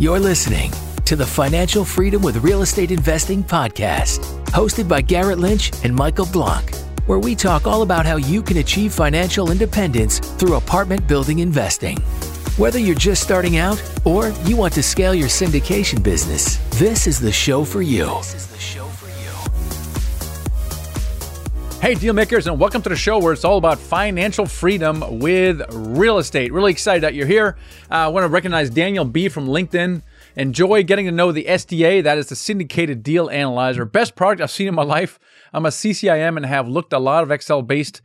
You're listening to the Financial Freedom with Real Estate Investing podcast, hosted by Garrett Lynch and Michael Blank, where we talk all about how you can achieve financial independence through apartment building investing. Whether you're just starting out or you want to scale your syndication business, this is the show for you. Hey, deal makers, and welcome to the show where it's all about financial freedom with real estate. Really excited that you're here. Uh, I want to recognize Daniel B from LinkedIn. Enjoy getting to know the SDA, that is the Syndicated Deal Analyzer. Best product I've seen in my life. I'm a CCIM and have looked a lot of Excel based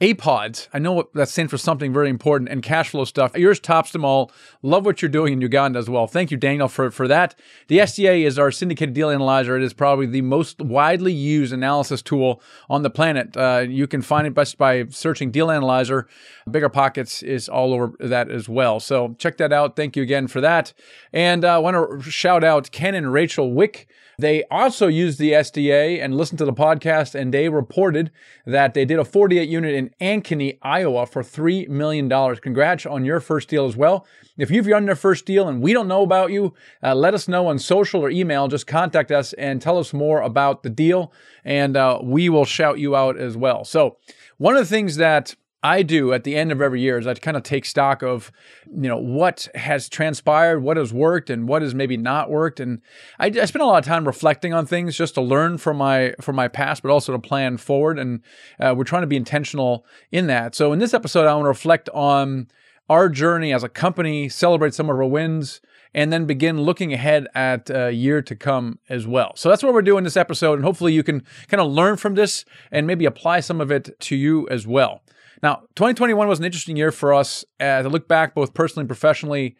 APODs. I know that stands for something very important and cash flow stuff. Yours tops them all. Love what you're doing in Uganda as well. Thank you, Daniel, for, for that. The SDA is our syndicated deal analyzer. It is probably the most widely used analysis tool on the planet. Uh, you can find it best by searching deal analyzer. Bigger Pockets is all over that as well. So check that out. Thank you again for that. And uh, I want to shout out Ken and Rachel Wick. They also used the SDA and listened to the podcast, and they reported that they did a 48 unit in Ankeny, Iowa for $3 million. Congrats on your first deal as well. If you've done your first deal and we don't know about you, uh, let us know on social or email. Just contact us and tell us more about the deal, and uh, we will shout you out as well. So, one of the things that I do at the end of every year is I kind of take stock of, you know, what has transpired, what has worked, and what has maybe not worked. And I, I spend a lot of time reflecting on things just to learn from my from my past, but also to plan forward. And uh, we're trying to be intentional in that. So in this episode, I want to reflect on our journey as a company, celebrate some of our wins, and then begin looking ahead at a year to come as well. So that's what we're doing this episode, and hopefully you can kind of learn from this and maybe apply some of it to you as well. Now, 2021 was an interesting year for us. As I look back, both personally and professionally,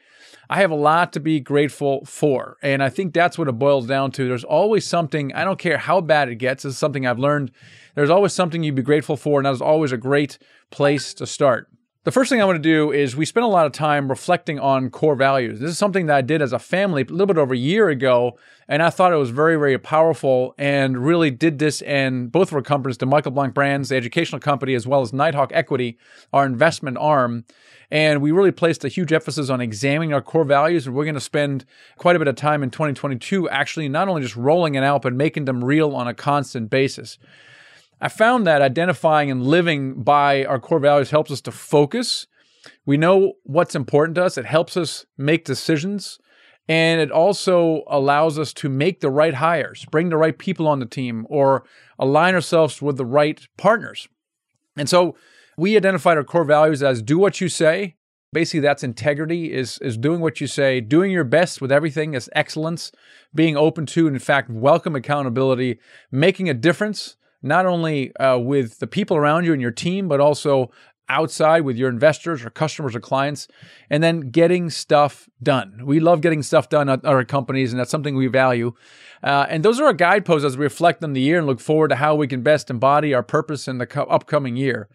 I have a lot to be grateful for. And I think that's what it boils down to. There's always something, I don't care how bad it gets, this is something I've learned. There's always something you'd be grateful for, and that is always a great place to start. The first thing I want to do is we spent a lot of time reflecting on core values. This is something that I did as a family a little bit over a year ago, and I thought it was very, very powerful and really did this in both of our companies, the Michael Blank Brands, the educational company, as well as Nighthawk Equity, our investment arm. And we really placed a huge emphasis on examining our core values. And we're going to spend quite a bit of time in 2022 actually not only just rolling it out, but making them real on a constant basis. I found that identifying and living by our core values helps us to focus. We know what's important to us, it helps us make decisions. And it also allows us to make the right hires, bring the right people on the team, or align ourselves with the right partners. And so we identified our core values as do what you say. Basically, that's integrity, is, is doing what you say, doing your best with everything is excellence, being open to, and in fact, welcome accountability, making a difference, not only uh, with the people around you and your team, but also outside with your investors or customers or clients, and then getting stuff done. We love getting stuff done at our companies, and that's something we value. Uh, and those are our guideposts as we reflect on the year and look forward to how we can best embody our purpose in the co- upcoming year.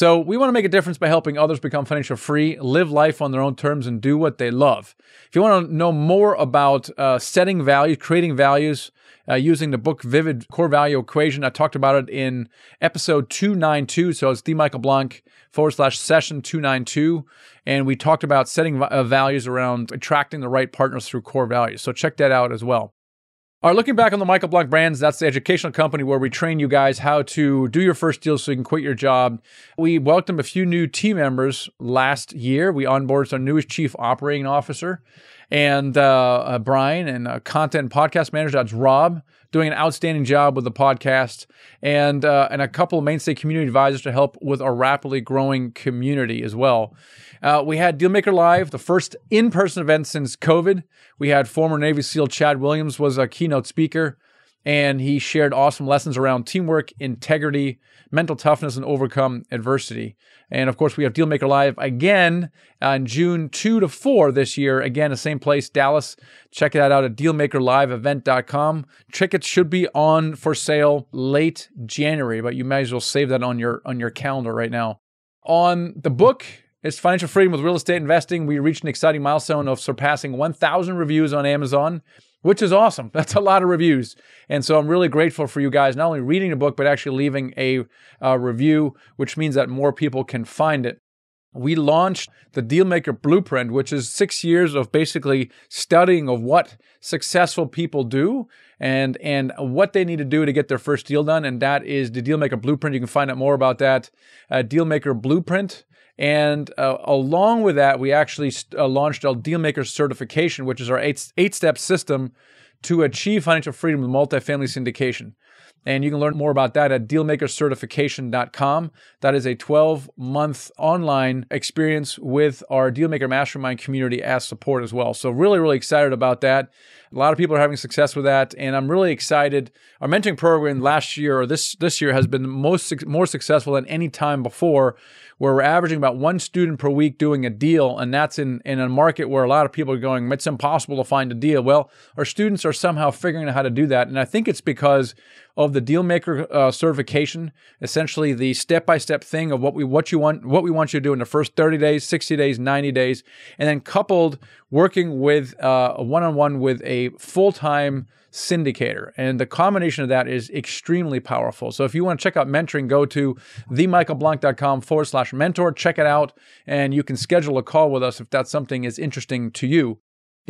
So we want to make a difference by helping others become financial free, live life on their own terms, and do what they love. If you want to know more about uh, setting values, creating values, uh, using the book Vivid Core Value Equation. I talked about it in episode 292. So it's D. Michael Blank forward slash session 292. And we talked about setting uh, values around attracting the right partners through core values. So check that out as well. All right, looking back on the Michael Blank Brands, that's the educational company where we train you guys how to do your first deal so you can quit your job. We welcomed a few new team members last year. We onboarded our newest chief operating officer and uh, uh, Brian and uh, content podcast manager. That's Rob doing an outstanding job with the podcast, and uh, and a couple of mainstay community advisors to help with our rapidly growing community as well. We had Dealmaker Live, the first in-person event since COVID. We had former Navy SEAL Chad Williams was a keynote speaker and he shared awesome lessons around teamwork, integrity, mental toughness, and overcome adversity. And of course, we have Dealmaker Live again uh, on June 2 to 4 this year. Again, the same place, Dallas. Check that out at dealmakerliveevent.com. Tickets should be on for sale late January, but you might as well save that on your on your calendar right now. On the book, it's Financial Freedom with Real Estate Investing. We reached an exciting milestone of surpassing 1,000 reviews on Amazon which is awesome. That's a lot of reviews. And so I'm really grateful for you guys not only reading the book, but actually leaving a, review, which means that more people can find it. we launched the Dealmaker Blueprint, which is six years of basically studying of what successful people do and and what they need to do to get their first deal done. And that is the Dealmaker Blueprint. You can find out more about that at Dealmaker Blueprint. And uh, along with that, we actually uh, launched our Dealmaker certification, which is our eight, eight step system to achieve financial freedom with multifamily syndication. And you can learn more about that at dealmakercertification.com. That is a 12 month online experience with our Dealmaker Mastermind community as support as well. So, really, really excited about that. A lot of people are having success with that, and I'm really excited. Our mentoring program last year or this this year has been most more successful than any time before where we're averaging about one student per week doing a deal, and that's in, in a market where a lot of people are going, it's impossible to find a deal. Well, our students are somehow figuring out how to do that. And I think it's because of the deal maker uh, certification, essentially the step-by-step thing of what we what you want what we want you to do in the first 30 days, 60 days, 90 days, and then coupled working with uh, a one-on-one with a full-time syndicator. And the combination of that is extremely powerful. So if you want to check out mentoring, go to themichaelblank.com forward slash mentor, check it out, and you can schedule a call with us if that's something is interesting to you.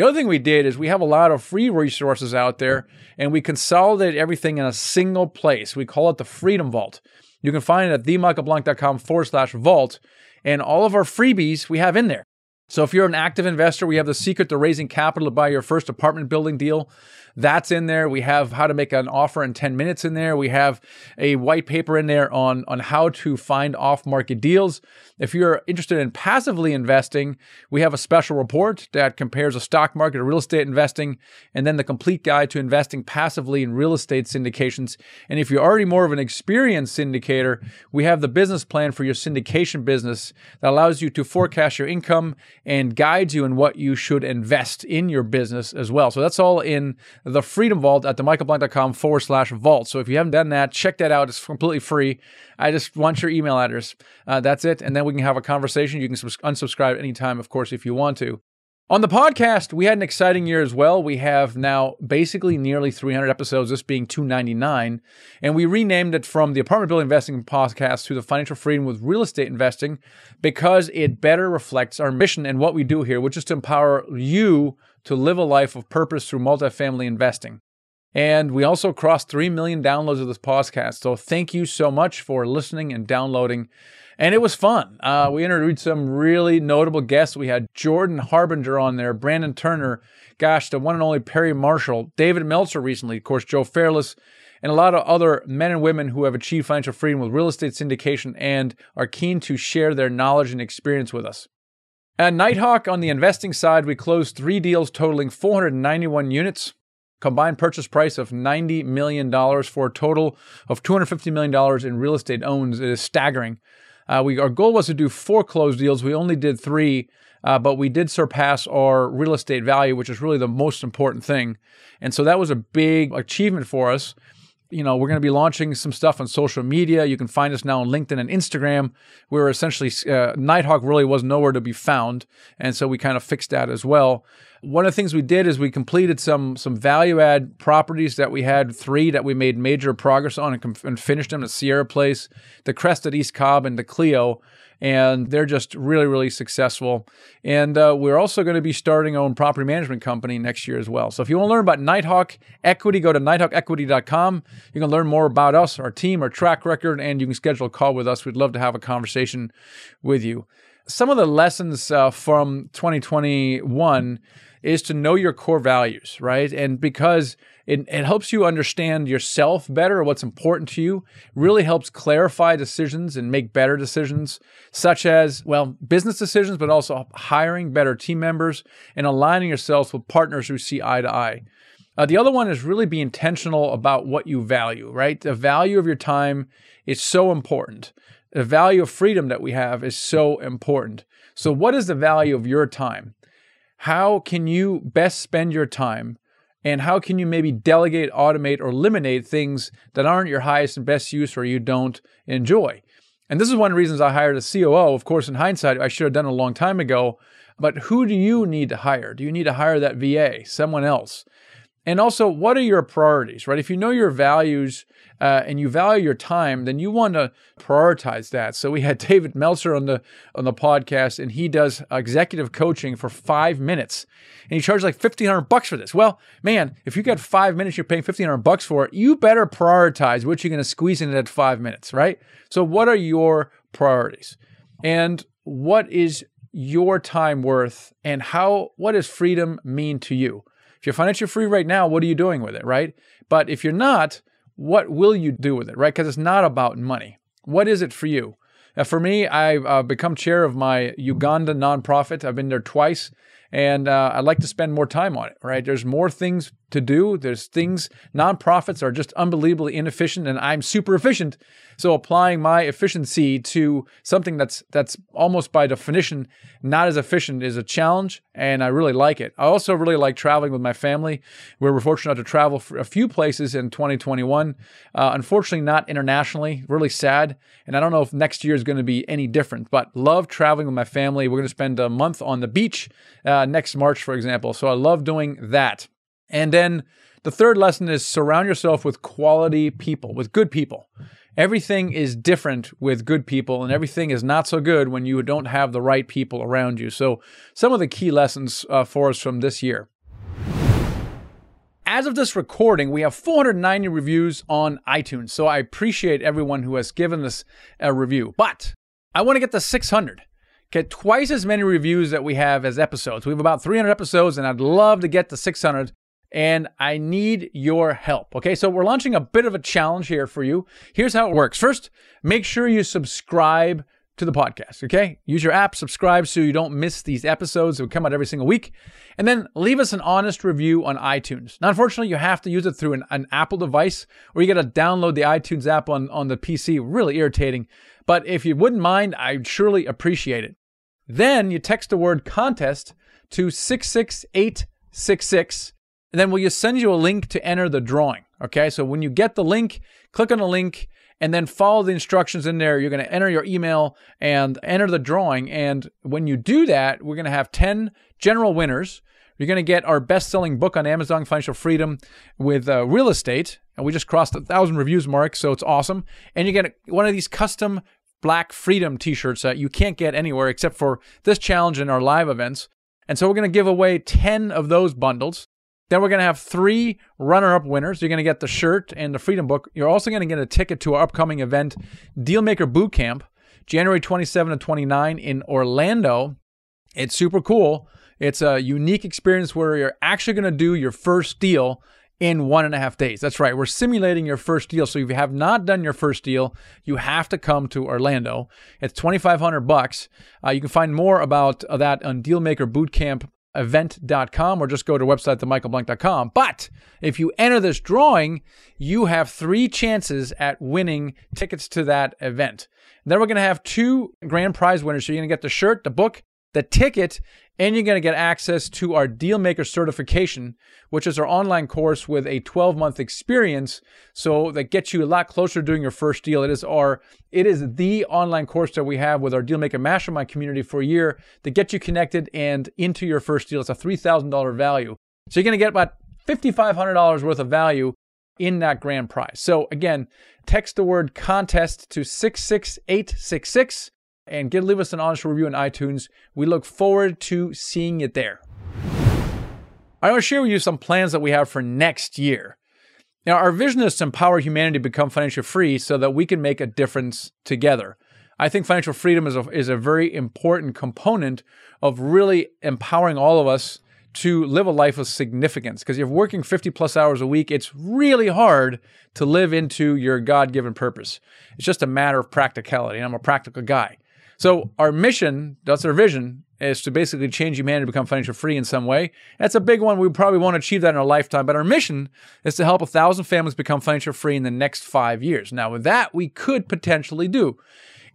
The other thing we did is we have a lot of free resources out there and we consolidate everything in a single place. We call it the Freedom Vault. You can find it at themichaelblank.com forward slash vault. And all of our freebies we have in there. So if you're an active investor, we have the secret to raising capital to buy your first apartment building deal. That's in there. We have how to make an offer in 10 minutes in there. We have a white paper in there on, on how to find off market deals. If you're interested in passively investing, we have a special report that compares a stock market to real estate investing and then the complete guide to investing passively in real estate syndications. And if you're already more of an experienced syndicator, we have the business plan for your syndication business that allows you to forecast your income and guides you in what you should invest in your business as well. So that's all in the Freedom Vault at themichaelblank.com forward slash vault. So if you haven't done that, check that out. It's completely free. I just want your email address. Uh, that's it. And then we can have a conversation. You can subs- unsubscribe anytime, of course, if you want to. On the podcast, we had an exciting year as well. We have now basically nearly 300 episodes, this being 299. And we renamed it from the Apartment Building Investing Podcast to the Financial Freedom with Real Estate Investing because it better reflects our mission and what we do here, which is to empower you to live a life of purpose through multifamily investing. And we also crossed 3 million downloads of this podcast. So thank you so much for listening and downloading. And it was fun. Uh, we interviewed some really notable guests. We had Jordan Harbinger on there, Brandon Turner, gosh, the one and only Perry Marshall, David Meltzer recently, of course, Joe Fairless, and a lot of other men and women who have achieved financial freedom with real estate syndication and are keen to share their knowledge and experience with us. At Nighthawk, on the investing side, we closed three deals totaling 491 units, combined purchase price of $90 million for a total of $250 million in real estate owns. It is staggering. Uh, we, our goal was to do four closed deals. We only did three, uh, but we did surpass our real estate value, which is really the most important thing. And so that was a big achievement for us you know, we're going to be launching some stuff on social media. You can find us now on LinkedIn and Instagram. We were essentially, uh, Nighthawk really was nowhere to be found. And so we kind of fixed that as well. One of the things we did is we completed some some value add properties that we had three that we made major progress on and, com- and finished them: at Sierra Place, the Crest at East Cobb, and the Clio and they're just really, really successful. And uh, we're also going to be starting our own property management company next year as well. So if you want to learn about Nighthawk Equity, go to nighthawkequity.com. You can learn more about us, our team, our track record, and you can schedule a call with us. We'd love to have a conversation with you. Some of the lessons uh, from 2021 is to know your core values, right? And because it, it helps you understand yourself better, what's important to you, really helps clarify decisions and make better decisions, such as, well, business decisions, but also hiring better team members and aligning yourselves with partners who see eye to eye. Uh, the other one is really be intentional about what you value, right? The value of your time is so important. The value of freedom that we have is so important. So, what is the value of your time? How can you best spend your time and how can you maybe delegate, automate, or eliminate things that aren't your highest and best use or you don't enjoy? And this is one of the reasons I hired a COO. Of course, in hindsight, I should have done it a long time ago. But who do you need to hire? Do you need to hire that VA, someone else? And also, what are your priorities, right? If you know your values uh, and you value your time, then you want to prioritize that. So we had David Meltzer on the on the podcast, and he does executive coaching for five minutes, and he charges like fifteen hundred bucks for this. Well, man, if you got five minutes, you're paying fifteen hundred bucks for it. You better prioritize what you're going to squeeze in that five minutes, right? So, what are your priorities, and what is your time worth, and how what does freedom mean to you? If you're financially free right now, what are you doing with it, right? But if you're not, what will you do with it, right? Because it's not about money. What is it for you? Uh, for me, I've uh, become chair of my Uganda nonprofit. I've been there twice, and uh, I'd like to spend more time on it, right? There's more things to do. There's things, nonprofits are just unbelievably inefficient, and I'm super efficient. So applying my efficiency to something that's that's almost by definition not as efficient is a challenge, and I really like it. I also really like traveling with my family. We were fortunate to travel for a few places in 2021. Uh, unfortunately, not internationally. Really sad, and I don't know if next year is going to be any different. But love traveling with my family. We're going to spend a month on the beach uh, next March, for example. So I love doing that. And then the third lesson is surround yourself with quality people, with good people. Everything is different with good people, and everything is not so good when you don't have the right people around you. So, some of the key lessons uh, for us from this year. As of this recording, we have 490 reviews on iTunes. So, I appreciate everyone who has given us a review. But I want to get to 600 get twice as many reviews that we have as episodes. We have about 300 episodes, and I'd love to get to 600 and I need your help. Okay, so we're launching a bit of a challenge here for you. Here's how it works. First, make sure you subscribe to the podcast. Okay, use your app, subscribe so you don't miss these episodes that come out every single week. And then leave us an honest review on iTunes. Now, unfortunately, you have to use it through an, an Apple device or you got to download the iTunes app on, on the PC. Really irritating. But if you wouldn't mind, I'd surely appreciate it. Then you text the word contest to 66866 and then we'll just send you a link to enter the drawing. Okay, so when you get the link, click on the link and then follow the instructions in there. You're going to enter your email and enter the drawing. And when you do that, we're going to have 10 general winners. You're going to get our best selling book on Amazon, Financial Freedom with uh, Real Estate. And we just crossed a thousand reviews mark, so it's awesome. And you get one of these custom Black Freedom t shirts that you can't get anywhere except for this challenge and our live events. And so we're going to give away 10 of those bundles. Then we're going to have three runner up winners. You're going to get the shirt and the Freedom Book. You're also going to get a ticket to our upcoming event, Dealmaker Boot Camp, January 27 to 29 in Orlando. It's super cool. It's a unique experience where you're actually going to do your first deal in one and a half days. That's right. We're simulating your first deal. So if you have not done your first deal, you have to come to Orlando. It's 2,500 bucks. Uh, you can find more about that on dealmakerbootcampevent.com or just go to website themichaelblank.com. But if you enter this drawing, you have three chances at winning tickets to that event. And then we're going to have two grand prize winners. So you're going to get the shirt, the book, the ticket, and you're going to get access to our Dealmaker certification, which is our online course with a 12 month experience. So that gets you a lot closer to doing your first deal. It is our, it is the online course that we have with our Dealmaker Mastermind community for a year to get you connected and into your first deal. It's a $3,000 value. So you're going to get about $5,500 worth of value in that grand prize. So again, text the word contest to 66866 and get leave us an honest review on iTunes. We look forward to seeing it there. I want to share with you some plans that we have for next year. Now, our vision is to empower humanity to become financially free so that we can make a difference together. I think financial freedom is a, is a very important component of really empowering all of us to live a life of significance. Because if you're working 50 plus hours a week, it's really hard to live into your God given purpose. It's just a matter of practicality. And I'm a practical guy. So our mission, that's our vision, is to basically change humanity to become financial free in some way. That's a big one. We probably won't achieve that in our lifetime, but our mission is to help a thousand families become financial free in the next five years. Now, with that, we could potentially do.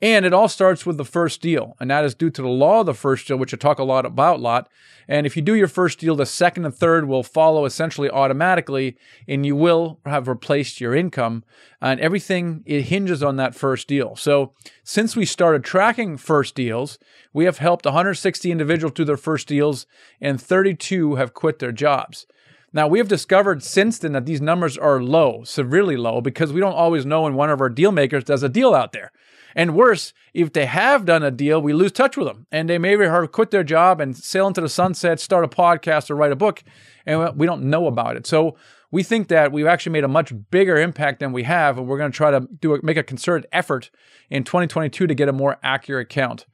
And it all starts with the first deal, and that is due to the law of the first deal, which I talk a lot about, a lot. And if you do your first deal, the second and third will follow essentially automatically, and you will have replaced your income. And everything it hinges on that first deal. So since we started tracking first deals, we have helped 160 individuals do their first deals, and 32 have quit their jobs. Now, we have discovered since then that these numbers are low, severely low, because we don't always know when one of our deal makers does a deal out there. And worse, if they have done a deal, we lose touch with them. And they may have quit their job and sail into the sunset, start a podcast, or write a book, and we don't know about it. So we think that we've actually made a much bigger impact than we have, and we're going to try to do a, make a concerted effort in 2022 to get a more accurate count.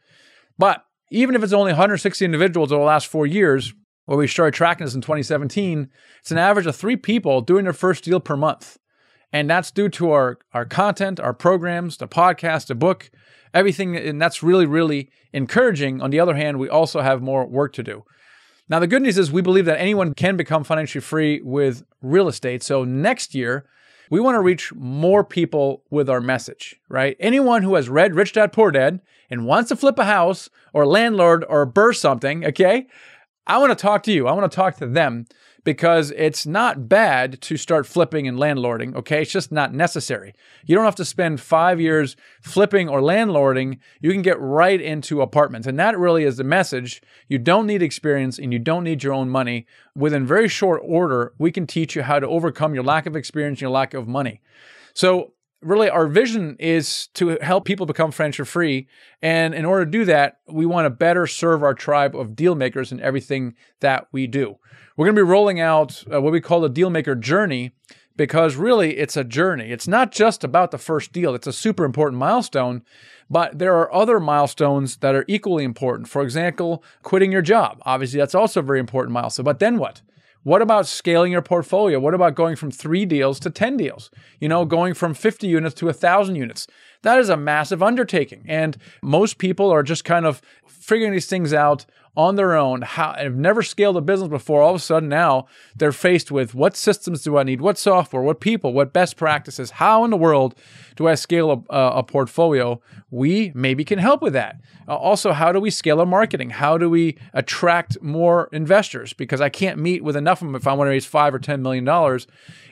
But even if it's only 160 individuals over the last four years, where we started tracking this in 2017, it's an average of three people doing their first deal per month. And that's due to our, our content, our programs, the podcast, the book, everything. And that's really, really encouraging. On the other hand, we also have more work to do. Now, the good news is we believe that anyone can become financially free with real estate. So next year, we want to reach more people with our message, right? Anyone who has read Rich Dad Poor Dad and wants to flip a house or a landlord or burr something, okay? I want to talk to you. I want to talk to them because it's not bad to start flipping and landlording, okay? It's just not necessary. You don't have to spend five years flipping or landlording. You can get right into apartments. And that really is the message. You don't need experience and you don't need your own money. Within very short order, we can teach you how to overcome your lack of experience and your lack of money. So really our vision is to help people become financial free. And in order to do that we want to better serve our tribe of deal makers in everything that we do. We're going to be rolling out uh, what we call the deal maker journey because really it's a journey. It's not just about the first deal. It's a super important milestone but there are other milestones that are equally important. For example quitting your job. Obviously that's also a very important milestone. But then what what about scaling your portfolio? What about going from three deals to 10 deals? You know, going from 50 units to 1,000 units. That is a massive undertaking. And most people are just kind of figuring these things out on their own, how, have never scaled a business before. All of a sudden now they're faced with what systems do I need? What software? What people? What best practices? How in the world do I scale a, a portfolio? We maybe can help with that. Uh, also, how do we scale our marketing? How do we attract more investors? Because I can't meet with enough of them if I want to raise five or $10 million.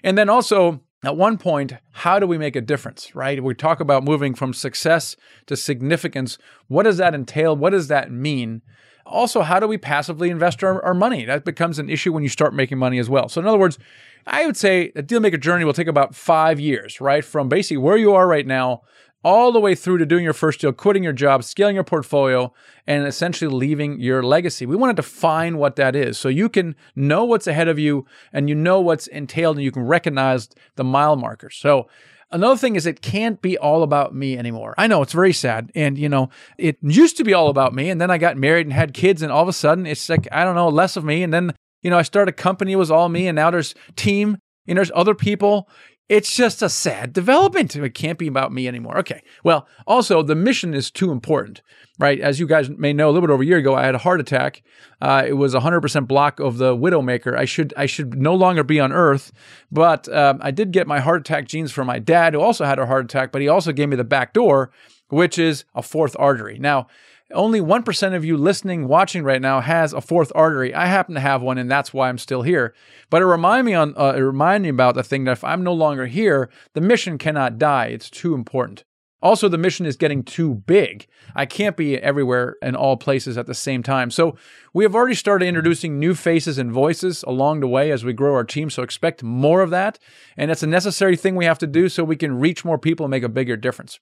And then also, at one point, how do we make a difference, right? We talk about moving from success to significance. What does that entail? What does that mean? Also, how do we passively invest our, our money? That becomes an issue when you start making money as well. So, in other words, I would say a deal maker journey will take about five years, right? From basically where you are right now all the way through to doing your first deal, quitting your job, scaling your portfolio, and essentially leaving your legacy. We want to define what that is so you can know what's ahead of you and you know what's entailed and you can recognize the mile markers. So, Another thing is it can't be all about me anymore. I know it's very sad. And, you know, it used to be all about me. And then I got married and had kids. And all of a sudden it's like, I don't know, less of me. And then, you know, I started a company, it was all me. And now there's team and there's other people. It's just a sad development. It can't be about me anymore. Okay. Well, also, the mission is too important, right? As you guys may know, a little bit over a year ago, I had a heart attack. Uh, it was a 100% block of the Widowmaker. I should I should no longer be on Earth, but um, I did get my heart attack genes from my dad, who also had a heart attack, but he also gave me the back door, which is a fourth artery. Now, only 1% of you listening, watching right now has a fourth artery. I happen to have one, and that's why I'm still here. But it remind me on uh, it remind me about the thing that if I'm no longer here, the mission cannot die. It's too important. Also, the mission is getting too big. I can't be everywhere in all places at the same time. So, we have already started introducing new faces and voices along the way as we grow our team. So, expect more of that. And it's a necessary thing we have to do so we can reach more people and make a bigger difference.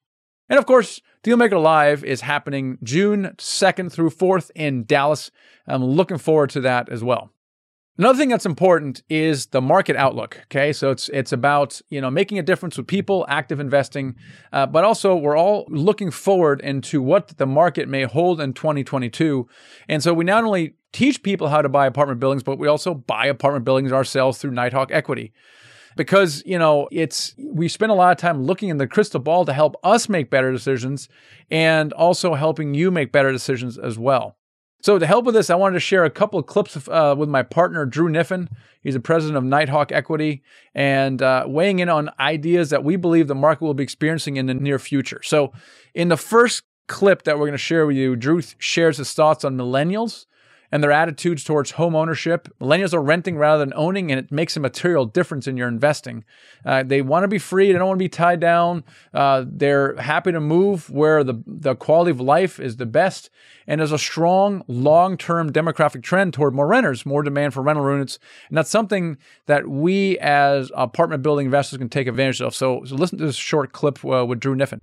And of course, Dealmaker Live is happening June 2nd through 4th in Dallas. I'm looking forward to that as well. Another thing that's important is the market outlook. Okay, so it's it's about you know making a difference with people, active investing, uh, but also we're all looking forward into what the market may hold in 2022. And so we not only teach people how to buy apartment buildings, but we also buy apartment buildings ourselves through Nighthawk Equity because you know it's we spend a lot of time looking in the crystal ball to help us make better decisions and also helping you make better decisions as well. So to help with this i wanted to share a couple of clips of, uh, with my partner drew Kniffin he's the president of nighthawk equity and uh, weighing in on ideas that we believe the market will be experiencing in the near future. So in the first clip that we're going to share with you drew shares his thoughts on millennials and their attitudes towards home ownership. Millennials are renting rather than owning, and it makes a material difference in your investing. Uh, they want to be free, they don't want to be tied down. Uh, they're happy to move where the, the quality of life is the best. And there's a strong long term demographic trend toward more renters, more demand for rental units. And that's something that we as apartment building investors can take advantage of. So, so listen to this short clip uh, with Drew Kniffin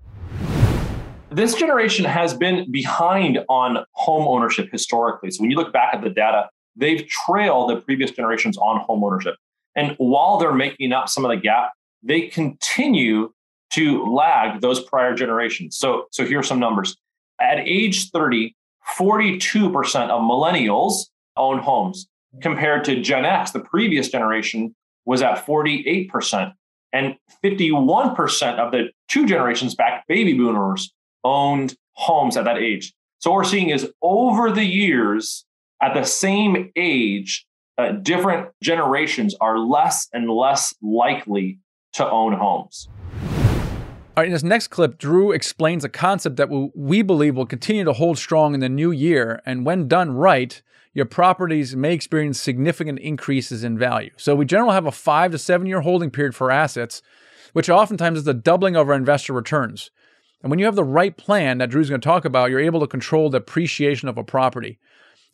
this generation has been behind on home ownership historically. So when you look back at the data, they've trailed the previous generations on home ownership. And while they're making up some of the gap, they continue to lag those prior generations. So, so here are some numbers. At age 30, 42% of millennials own homes compared to Gen X, the previous generation was at 48%. And 51% of the two generations back, baby boomers, owned homes at that age. So what we're seeing is over the years, at the same age, uh, different generations are less and less likely to own homes. All right, in this next clip, Drew explains a concept that we believe will continue to hold strong in the new year. And when done right, your properties may experience significant increases in value. So, we generally have a five to seven year holding period for assets, which oftentimes is the doubling of our investor returns. And when you have the right plan that Drew's going to talk about, you're able to control the appreciation of a property.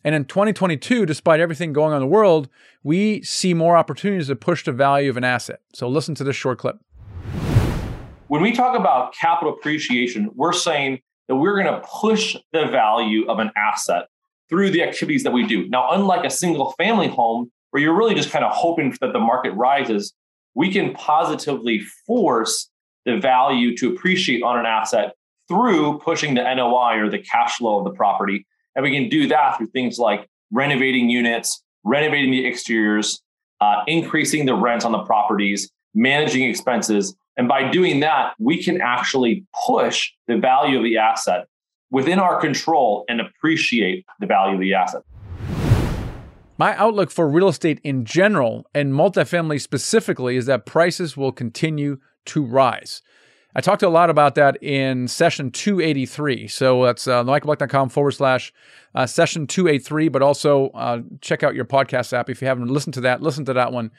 And in 2022, despite everything going on in the world, we see more opportunities to push the value of an asset. So listen to this short clip. When we talk about capital appreciation, we're saying that we're going to push the value of an asset through the activities that we do. Now, unlike a single family home where you're really just kind of hoping that the market rises, we can positively force the value to appreciate on an asset through pushing the NOI or the cash flow of the property. And we can do that through things like renovating units, renovating the exteriors, uh, increasing the rent on the properties, managing expenses. And by doing that, we can actually push the value of the asset within our control and appreciate the value of the asset. My outlook for real estate in general and multifamily specifically is that prices will continue to rise. I talked a lot about that in session 283. So that's uh, michaelblank.com forward slash uh, session 283, but also uh, check out your podcast app. If you haven't listened to that, listen to that one.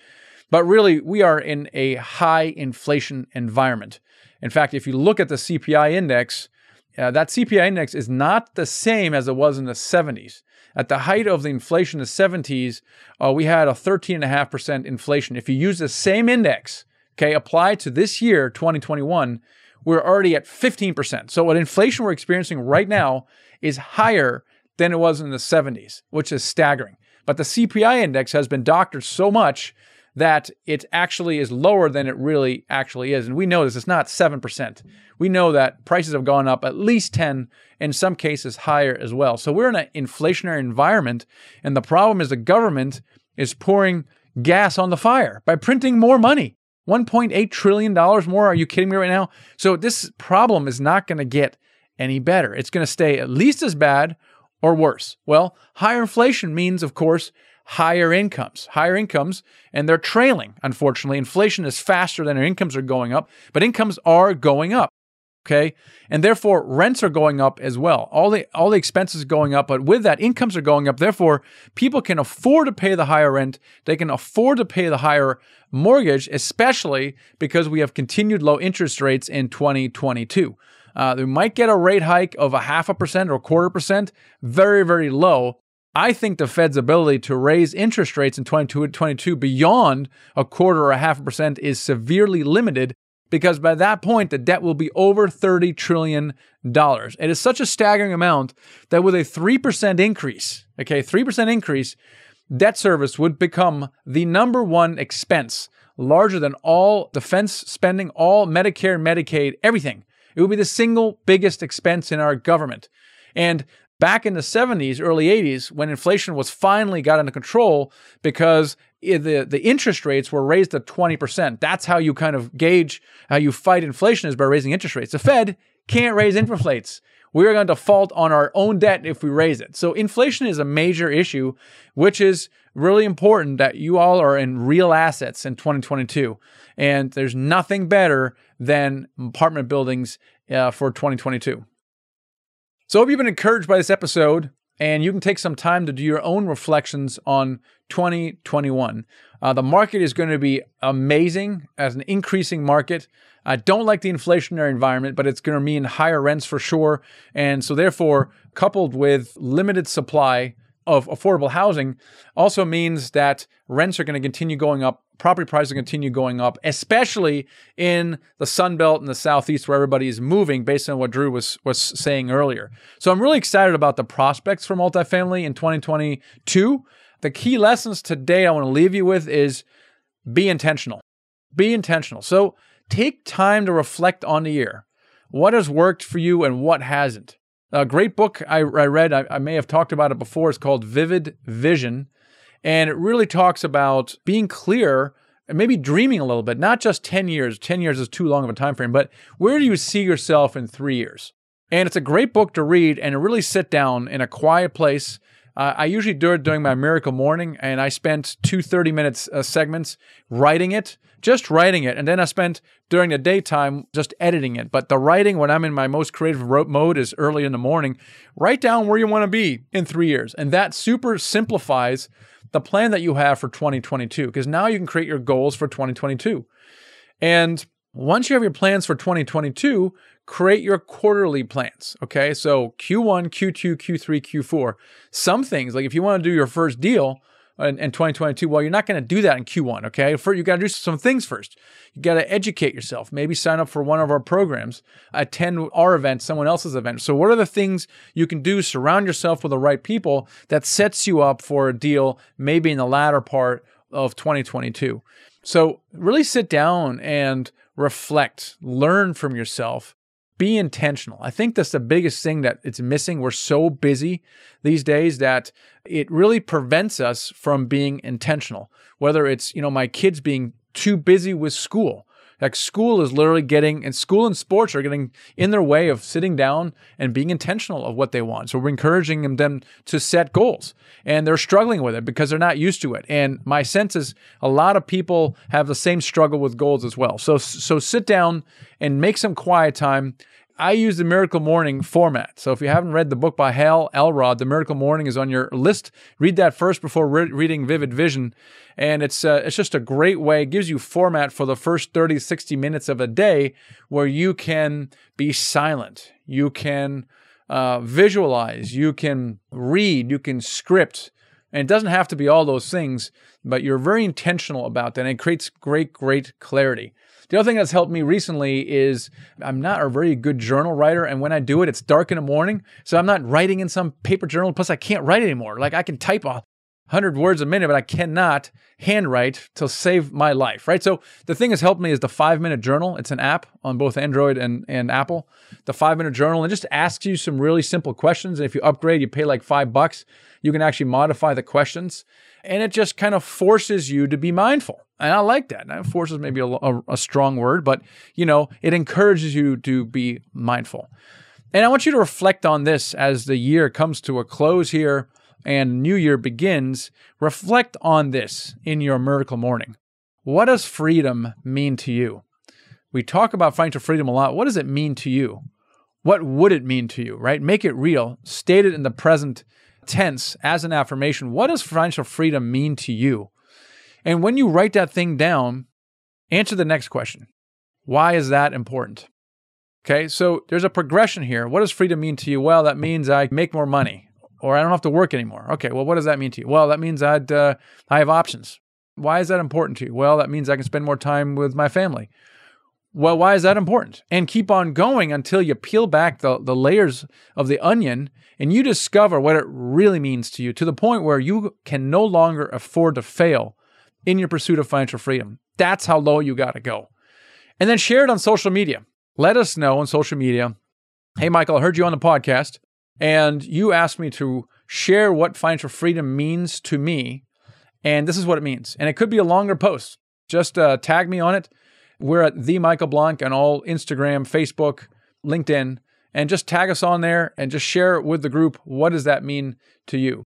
But really, we are in a high inflation environment. In fact, if you look at the CPI index, uh, that CPI index is not the same as it was in the 70s. At the height of the inflation in the 70s, uh, we had a 13.5% inflation. If you use the same index, okay, applied to this year, 2021, we're already at 15%. So what inflation we're experiencing right now is higher than it was in the 70s, which is staggering. But the CPI index has been doctored so much that it actually is lower than it really actually is. And we know this, it's not 7%. We know that prices have gone up at least 10, in some cases higher as well. So we're in an inflationary environment. And the problem is the government is pouring gas on the fire by printing more money. $1.8 trillion more. Are you kidding me right now? So this problem is not going to get any better. It's going to stay at least as bad or worse. Well, higher inflation means, of course, higher incomes. Higher incomes, and they're trailing, unfortunately. Inflation is faster than our incomes are going up, but incomes are going up. Okay. And therefore rents are going up as well. All the all the expenses going up, but with that, incomes are going up. Therefore, people can afford to pay the higher rent. They can afford to pay the higher mortgage, especially because we have continued low interest rates in 2022. Uh, we might get a rate hike of a half a percent or a quarter percent, very, very low. I think the Fed's ability to raise interest rates in 2022 beyond a quarter or a half percent is severely limited because by that point, the debt will be over $30 trillion. It is such a staggering amount that with a 3% increase, okay, 3% increase, debt service would become the number one expense, larger than all defense spending, all Medicare, Medicaid, everything. It would be the single biggest expense in our government. And back in the 70s, early 80s, when inflation was finally got under control because the the interest rates were raised to 20%. That's how you kind of gauge how you fight inflation is by raising interest rates. The Fed can't raise interest rates. We are going to default on our own debt if we raise it. So inflation is a major issue, which is really important that you all are in real assets in 2022. And there's nothing better than apartment buildings uh, for 2022. So, I hope you've been encouraged by this episode and you can take some time to do your own reflections on 2021. Uh, the market is going to be amazing as an increasing market. I don't like the inflationary environment, but it's going to mean higher rents for sure. And so, therefore, coupled with limited supply of affordable housing, also means that rents are going to continue going up, property prices continue going up, especially in the Sun Belt and the Southeast, where everybody is moving, based on what Drew was was saying earlier. So, I'm really excited about the prospects for multifamily in 2022. The key lessons today I want to leave you with is be intentional. Be intentional. So, take time to reflect on the year. What has worked for you and what hasn't? A great book I, I read, I, I may have talked about it before, it's called Vivid Vision. And it really talks about being clear and maybe dreaming a little bit, not just 10 years. 10 years is too long of a time frame, but where do you see yourself in three years? And it's a great book to read and really sit down in a quiet place uh, I usually do it during my miracle morning, and I spent two 30 minutes uh, segments writing it, just writing it. And then I spent during the daytime just editing it. But the writing, when I'm in my most creative mode, is early in the morning. Write down where you want to be in three years. And that super simplifies the plan that you have for 2022, because now you can create your goals for 2022. And once you have your plans for 2022, create your quarterly plans. Okay. So Q1, Q2, Q3, Q4. Some things, like if you want to do your first deal in, in 2022, well, you're not going to do that in Q1. Okay. For, you got to do some things first. You got to educate yourself. Maybe sign up for one of our programs, attend our event, someone else's event. So, what are the things you can do? Surround yourself with the right people that sets you up for a deal, maybe in the latter part of 2022. So, really sit down and reflect, learn from yourself, be intentional. I think that's the biggest thing that it's missing. We're so busy these days that it really prevents us from being intentional. Whether it's, you know, my kids being too busy with school like school is literally getting, and school and sports are getting in their way of sitting down and being intentional of what they want. So we're encouraging them to set goals, and they're struggling with it because they're not used to it. And my sense is a lot of people have the same struggle with goals as well. So so sit down and make some quiet time I use the Miracle Morning format. So if you haven't read the book by Hal Elrod, The Miracle Morning is on your list. Read that first before re- reading Vivid Vision. And it's uh, it's just a great way. It gives you format for the first 30, 60 minutes of a day where you can be silent. You can uh, visualize. You can read. You can script. And it doesn't have to be all those things, but you're very intentional about that. And it creates great, great clarity. The other thing that's helped me recently is I'm not a very good journal writer. And when I do it, it's dark in the morning. So I'm not writing in some paper journal. Plus, I can't write anymore. Like I can type a hundred words a minute, but I cannot handwrite to save my life, right? So the thing that's helped me is the five minute journal. It's an app on both Android and, and Apple. The five minute journal and just asks you some really simple questions. And if you upgrade, you pay like five bucks. You can actually modify the questions and it just kind of forces you to be mindful. And I like that. Now, forces maybe a, a, a strong word, but you know, it encourages you to be mindful. And I want you to reflect on this as the year comes to a close here and new year begins. Reflect on this in your miracle morning. What does freedom mean to you? We talk about financial freedom a lot. What does it mean to you? What would it mean to you, right? Make it real. State it in the present tense as an affirmation. What does financial freedom mean to you? And when you write that thing down, answer the next question Why is that important? Okay, so there's a progression here. What does freedom mean to you? Well, that means I make more money or I don't have to work anymore. Okay, well, what does that mean to you? Well, that means I'd, uh, I have options. Why is that important to you? Well, that means I can spend more time with my family. Well, why is that important? And keep on going until you peel back the, the layers of the onion and you discover what it really means to you to the point where you can no longer afford to fail in your pursuit of financial freedom. That's how low you got to go. And then share it on social media. Let us know on social media. Hey, Michael, I heard you on the podcast and you asked me to share what financial freedom means to me. And this is what it means. And it could be a longer post. Just uh, tag me on it we're at the Michael Blank on all Instagram, Facebook, LinkedIn, and just tag us on there and just share it with the group. What does that mean to you?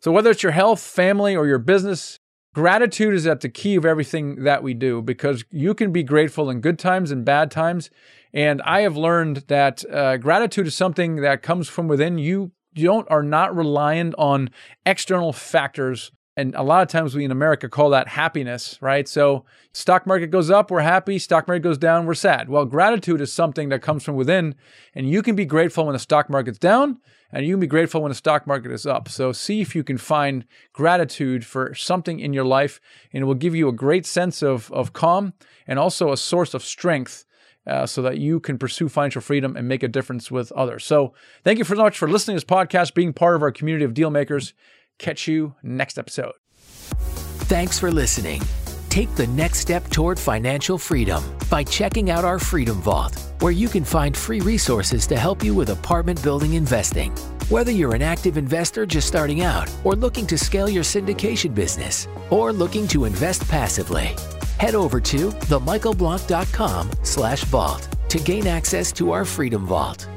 So, whether it's your health, family, or your business, gratitude is at the key of everything that we do because you can be grateful in good times and bad times. And I have learned that uh, gratitude is something that comes from within. You don't are not reliant on external factors and a lot of times we in America call that happiness, right? So stock market goes up, we're happy. Stock market goes down, we're sad. Well, gratitude is something that comes from within, and you can be grateful when the stock market's down, and you can be grateful when the stock market is up. So see if you can find gratitude for something in your life, and it will give you a great sense of, of calm and also a source of strength uh, so that you can pursue financial freedom and make a difference with others. So, thank you so much for listening to this podcast, being part of our community of deal makers. Catch you next episode. Thanks for listening. Take the next step toward financial freedom by checking out our Freedom Vault, where you can find free resources to help you with apartment building investing. Whether you're an active investor just starting out, or looking to scale your syndication business, or looking to invest passively, head over to themichaelblank.com slash vault to gain access to our Freedom Vault.